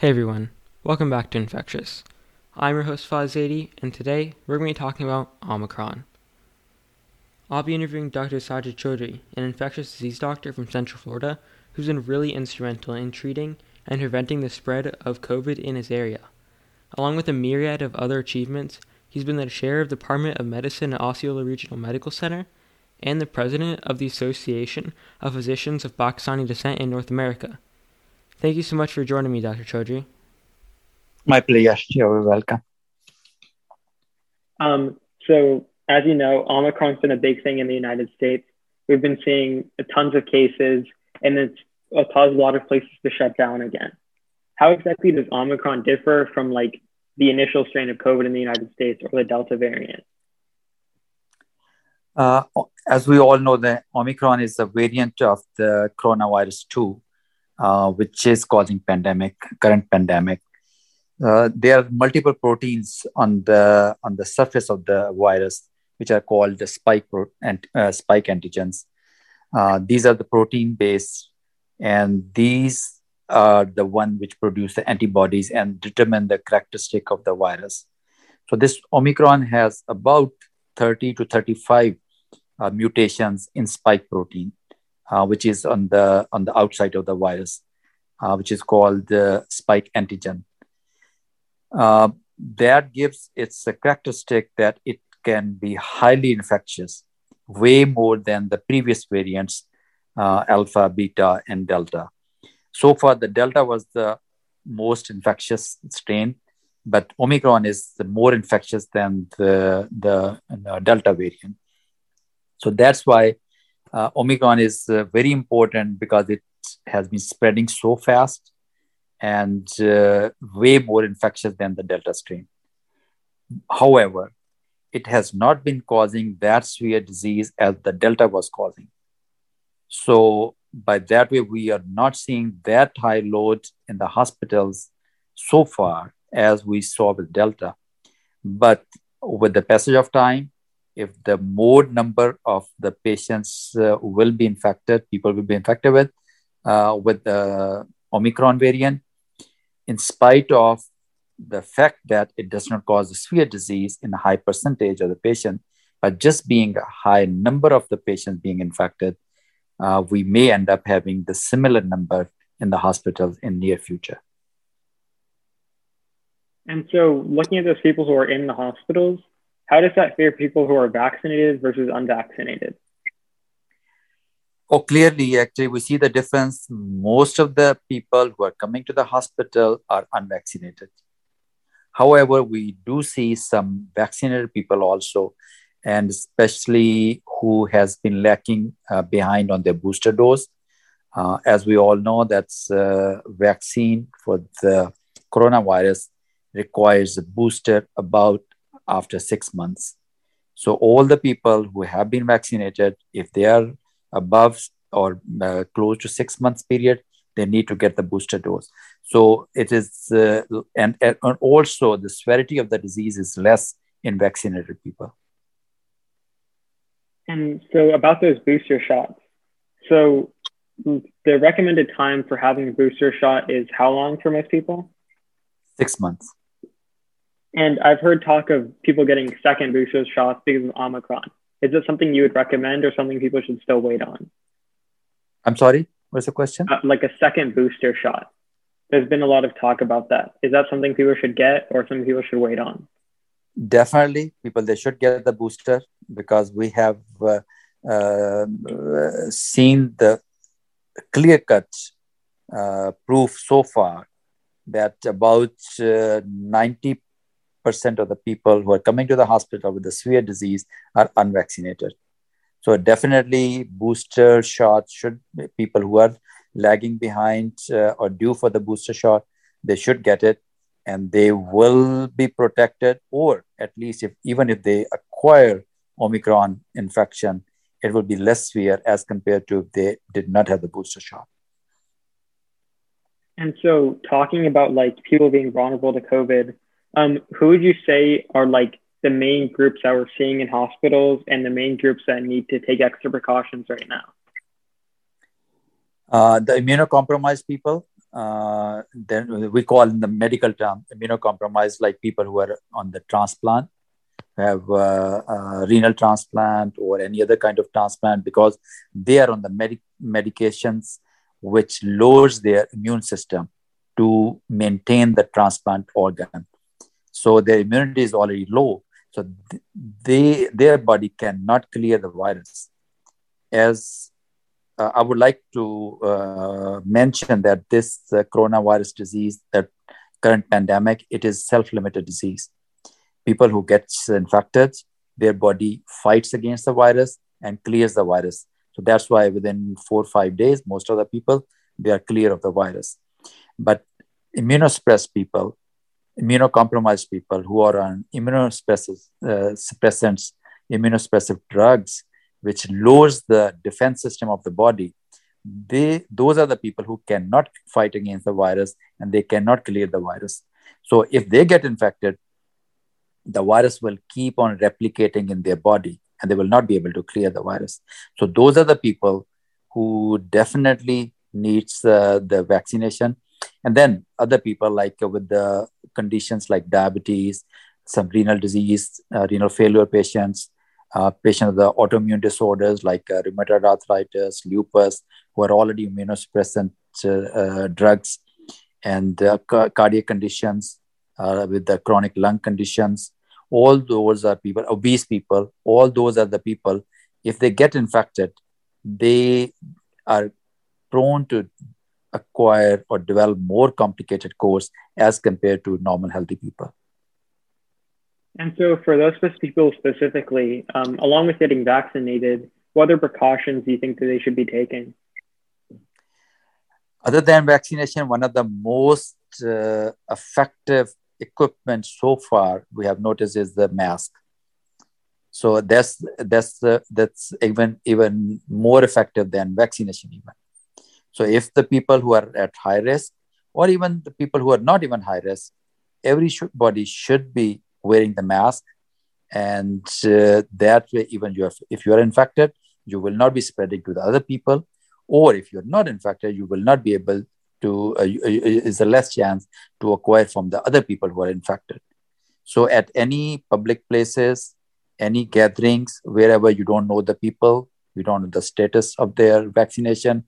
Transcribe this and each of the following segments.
Hey everyone, welcome back to Infectious. I'm your host Faz and today we're going to be talking about Omicron. I'll be interviewing Dr. Sajid Chaudhry, an infectious disease doctor from Central Florida, who's been really instrumental in treating and preventing the spread of COVID in his area. Along with a myriad of other achievements, he's been the chair of the Department of Medicine at Osceola Regional Medical Center and the president of the Association of Physicians of Pakistani Descent in North America. Thank you so much for joining me, Dr. Chaudhry. My pleasure. You're welcome. Um, so, as you know, Omicron's been a big thing in the United States. We've been seeing tons of cases, and it's caused a lot of places to shut down again. How exactly does Omicron differ from like the initial strain of COVID in the United States or the Delta variant? Uh, as we all know, the Omicron is a variant of the coronavirus 2, uh, which is causing pandemic, current pandemic. Uh, there are multiple proteins on the on the surface of the virus, which are called the spike pro- and uh, spike antigens. Uh, these are the protein based, and these are the one which produce the antibodies and determine the characteristic of the virus. So this Omicron has about 30 to 35 uh, mutations in spike protein uh, which is on the on the outside of the virus, uh, which is called the spike antigen. Uh, that gives its a characteristic that it can be highly infectious, way more than the previous variants, uh, alpha, beta, and delta. So far, the delta was the most infectious strain, but Omicron is more infectious than the, the, the delta variant. So that's why uh, Omicron is uh, very important because it has been spreading so fast and uh, way more infectious than the Delta strain. However, it has not been causing that severe disease as the Delta was causing. So, by that way, we are not seeing that high load in the hospitals so far as we saw with Delta. But with the passage of time, if the more number of the patients uh, will be infected, people will be infected with uh, with the Omicron variant, in spite of the fact that it does not cause severe disease in a high percentage of the patient, but just being a high number of the patients being infected, uh, we may end up having the similar number in the hospitals in near future. And so, looking at those people who are in the hospitals, how does that fare people who are vaccinated versus unvaccinated? Oh, clearly, actually, we see the difference. Most of the people who are coming to the hospital are unvaccinated. However, we do see some vaccinated people also, and especially who has been lacking uh, behind on their booster dose. Uh, as we all know, that's uh, vaccine for the coronavirus requires a booster about after six months. So all the people who have been vaccinated, if they are above or uh, close to six months period, they need to get the booster dose. So it is, uh, and, and also the severity of the disease is less in vaccinated people. And so about those booster shots, so the recommended time for having a booster shot is how long for most people? Six months. And I've heard talk of people getting second booster shots because of Omicron. Is this something you would recommend or something people should still wait on? I'm sorry, what's the question? Uh, like a second booster shot. There's been a lot of talk about that. Is that something people should get or something people should wait on? Definitely, people they should get the booster because we have uh, uh, seen the clear cut uh, proof so far that about uh, 90 percent of the people who are coming to the hospital with the severe disease are unvaccinated. So definitely, booster shots should people who are lagging behind uh, or due for the booster shot, they should get it, and they will be protected. Or at least, if even if they acquire Omicron infection, it will be less severe as compared to if they did not have the booster shot. And so, talking about like people being vulnerable to COVID, um, who would you say are like the main groups that we're seeing in hospitals and the main groups that need to take extra precautions right now? Uh, the immunocompromised people, uh, then we call in the medical term immunocompromised, like people who are on the transplant, have uh, uh, renal transplant or any other kind of transplant, because they are on the medic- medications which lowers their immune system to maintain the transplant organ. So their immunity is already low. So they their body cannot clear the virus. As uh, I would like to uh, mention that this uh, coronavirus disease, that current pandemic, it is self-limited disease. People who gets infected, their body fights against the virus and clears the virus. So that's why within four or five days, most of the people they are clear of the virus. But immunosuppressed people, immunocompromised people who are on immunosuppressants, uh, immunosuppressive drugs, which lowers the defense system of the body, they those are the people who cannot fight against the virus and they cannot clear the virus. So if they get infected, the virus will keep on replicating in their body and they will not be able to clear the virus. So those are the people who definitely needs uh, the vaccination. And then other people like uh, with the conditions like diabetes, some renal disease, uh, renal failure patients, uh, patients with the autoimmune disorders like uh, rheumatoid arthritis, lupus, who are already immunosuppressant uh, drugs, and ca- cardiac conditions with the chronic lung conditions. All those are people, obese people, all those are the people, if they get infected, they are prone to acquire or develop more complicated course as compared to normal healthy people. And so, for those people specifically, um, along with getting vaccinated, what other precautions do you think that they should be taking? Other than vaccination, one of the most uh, effective equipment so far we have noticed is the mask. So that's that's uh, that's even even more effective than vaccination even. So if the people who are at high risk, or even the people who are not even high risk, everybody should be wearing the mask, and uh, that way, even you have, if you are infected, you will not be spreading to the other people, or if you're not infected, you will not be able to. Uh, uh is a less chance to acquire from the other people who are infected. So at any public places, any gatherings, wherever you don't know the people, you don't know the status of their vaccination,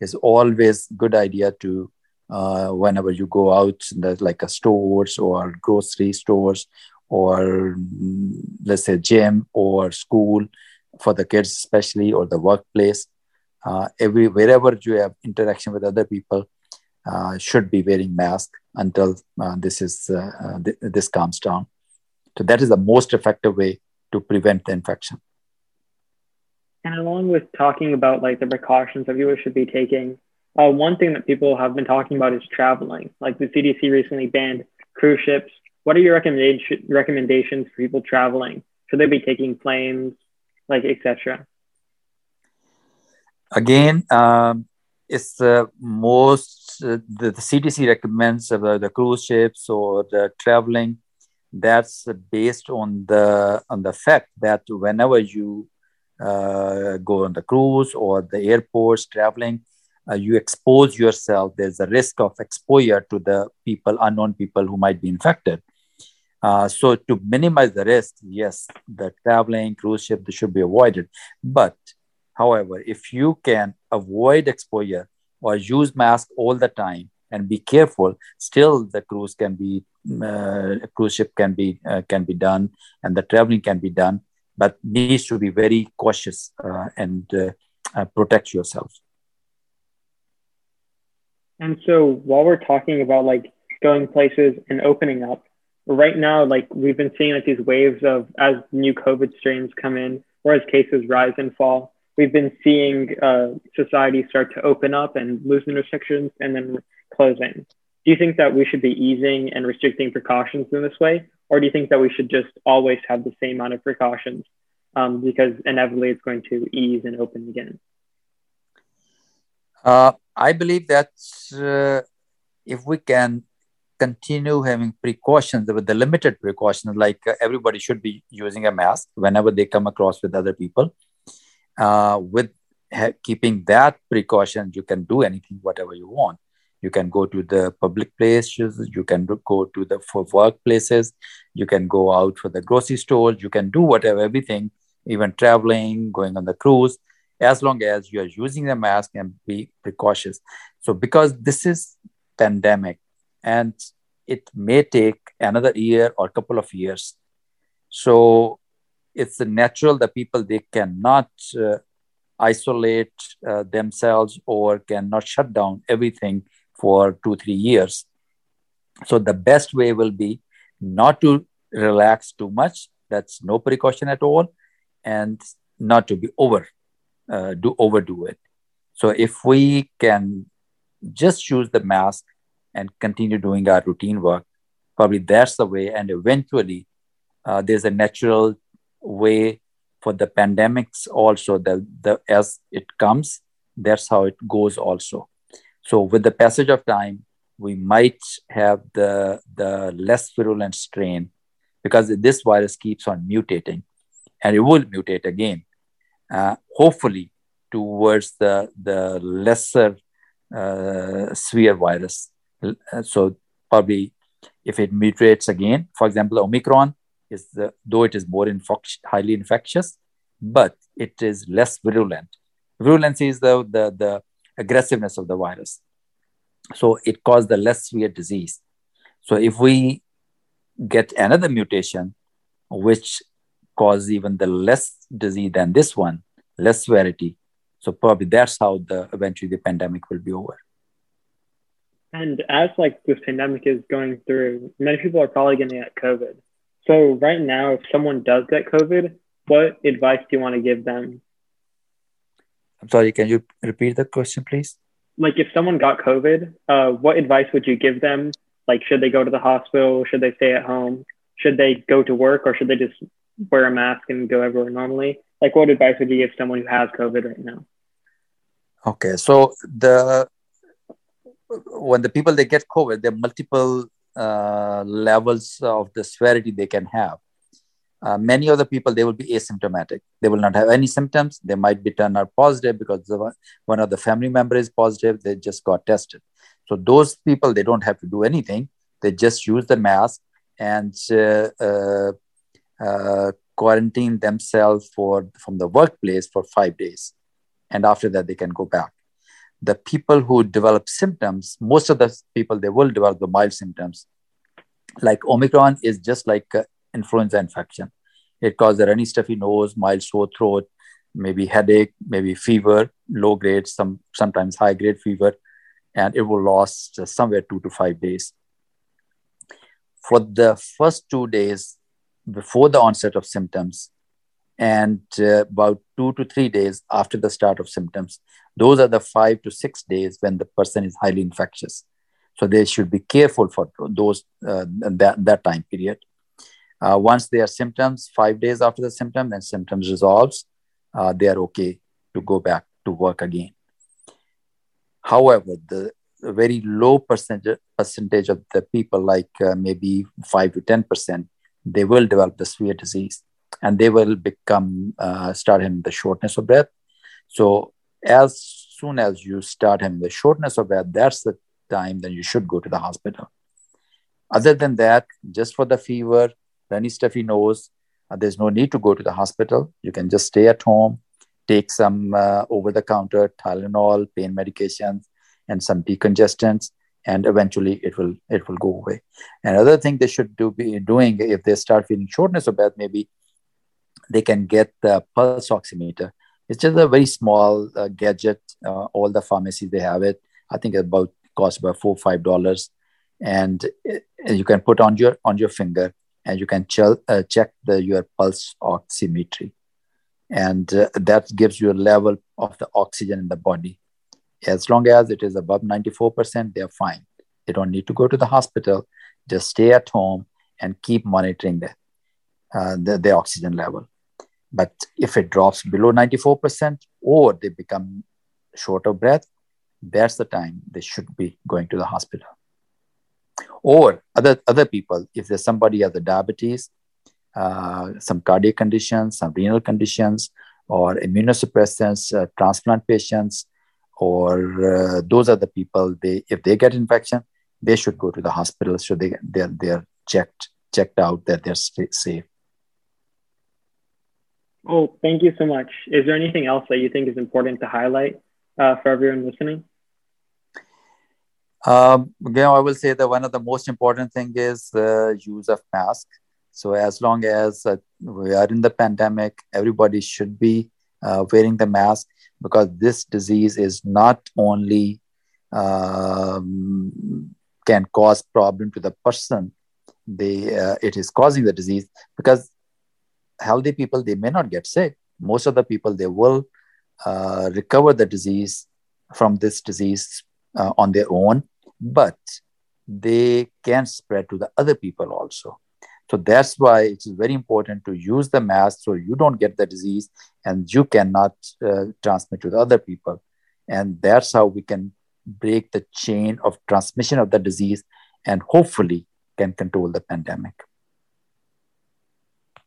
is always good idea to uh, whenever you go out like a stores or grocery stores or mm, let's say gym or school for the kids especially or the workplace uh, every wherever you have interaction with other people uh, should be wearing mask until uh, this is uh, uh, th- this calms down. So that is the most effective way to prevent the infection and along with talking about like the precautions that viewers should be taking, uh, one thing that people have been talking about is traveling. Like the CDC recently banned cruise ships. What are your recommendation, recommendations for people traveling? Should they be taking planes, like etc.? Again, um, it's the most uh, the, the, CDC recommends about the cruise ships or the traveling. That's based on the on the fact that whenever you go on the cruise or the airports traveling uh, you expose yourself. There's a risk of exposure to the people unknown people who might be infected. Uh, so to minimize the risk yes the traveling cruise ship should be avoided. But however if you can avoid exposure or use mask all the time and be careful still the cruise can be uh, cruise ship can be uh, can be done and the traveling can be done but needs to be very cautious uh, and uh, uh, protect yourself. And so while we're talking about like going places and opening up, right now, like we've been seeing like these waves of as new COVID strains come in or as cases rise and fall, we've been seeing uh, society start to open up and loosen restrictions and then closing. Do you think that we should be easing and restricting precautions in this way? Or do you think that we should just always have the same amount of precautions um, because inevitably it's going to ease and open again? Uh, I believe that uh, if we can continue having precautions with the limited precautions, like uh, everybody should be using a mask whenever they come across with other people. Uh, with ha- keeping that precaution, you can do anything, whatever you want. You can go to the public places. You can go to the for workplaces. You can go out for the grocery stores. You can do whatever, everything, even traveling, going on the cruise, as long as you are using the mask and be precautious. So because this is pandemic and it may take another year or couple of years. So it's natural that people they cannot uh, isolate uh, themselves or cannot shut down everything for two three years. So the best way will be not to relax too much. That's no precaution at all. And not to be over uh, do overdo it. So if we can just use the mask and continue doing our routine work probably that's the way. And eventually uh, there's a natural way for the pandemics also the, the as it comes that's how it goes also so with the passage of time we might have the the less virulent strain because this virus keeps on mutating and it will mutate again uh, hopefully towards the the lesser uh, virus uh, so probably if it mutates again for example omicron is the, though it is more highly infectious, but it is less virulent. Virulence is the, the, the aggressiveness of the virus. So it caused the less severe disease. So if we get another mutation, which causes even the less disease than this one, less severity. So probably that's how the eventually the pandemic will be over. And as like this pandemic is going through, many people are probably going to get COVID. So right now, if someone does get COVID, what advice do you want to give them? I'm sorry, can you repeat the question, please? Like if someone got COVID, uh, what advice would you give them? Like, should they go to the hospital? Should they stay at home? Should they go to work or should they just wear a mask and go everywhere normally? Like, what advice would you give someone who has COVID right now? Okay, so the when the people they get COVID, there are multiple uh, levels of the severity they can have. Uh, many of the people they will be asymptomatic. They will not have any symptoms. They might be turned out positive because the, one of the family member is positive. They just got tested. So those people they don't have to do anything. They just use the mask and uh, uh, uh quarantine themselves for from the workplace for five days. And after that they can go back. The people who develop symptoms, most of the people, they will develop the mild symptoms. Like Omicron is just like influenza infection. It causes a runny, stuffy nose, mild sore throat, maybe headache, maybe fever, low grade, some sometimes high grade fever, and it will last somewhere two to five days. For the first two days before the onset of symptoms, and uh, about two to three days after the start of symptoms. Those are the five to six days when the person is highly infectious. So they should be careful for those uh, that, that time period. Uh, once there are symptoms, five days after the symptom, then symptoms resolves, uh, they are okay to go back to work again. However, the very low percentage percentage of the people, like uh, maybe five to ten percent, they will develop the severe disease and they will become uh, start having the shortness of breath. So as soon as you start having the shortness of breath, that's the time that you should go to the hospital. Other than that, just for the fever, runny stuffy nose, uh, there's no need to go to the hospital. You can just stay at home, take some uh, over-the-counter Tylenol, pain medications, and some decongestants, and eventually it will it will go away. Another thing they should do be doing if they start feeling shortness of breath, maybe they can get the pulse oximeter. It's just a very small uh, gadget. Uh, all the pharmacies they have it. I think about costs about four five dollars, and it, you can put on your on your finger, and you can ch- uh, check the your pulse oximetry, and uh, that gives you a level of the oxygen in the body. As long as it is above ninety four percent, they are fine. They don't need to go to the hospital. Just stay at home and keep monitoring the, uh, the, the oxygen level. But if it drops below 94% or they become short of breath, that's the time they should be going to the hospital. Or other, other people, if there's somebody has a diabetes, uh, some cardiac conditions, some renal conditions, or immunosuppressants, uh, transplant patients, or uh, those are the people they if they get infection they should go to the hospital so they they're they're checked checked out that they're safe. Oh thank you so much. Is there anything else that you think is important to highlight uh, for everyone listening um, again, I will say that one of the most important thing is the use of mask. So as long as uh, we are in the pandemic, everybody should be uh, wearing the mask because this disease is not only um, can cause problem to the person they uh, it is causing the disease because healthy people they may not get sick most of the people they will uh, recover the disease from this disease uh, on their own but they can spread to the other people also so that's why it's very important to use the mask so you don't get the disease and you cannot uh, transmit to the other people. And that's how we can break the chain of transmission of the disease and hopefully can control the pandemic.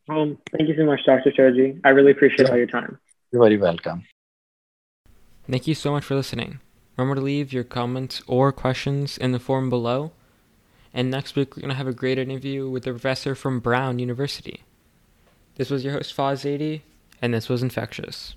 Well, thank you so much, Dr. Chaudhry. I really appreciate all your time. You're very welcome. Thank you so much for listening. Remember to leave your comments or questions in the form below. And next week, we're going to have a great interview with a professor from Brown University. This was your host, Faz Zaidi, and this was Infectious.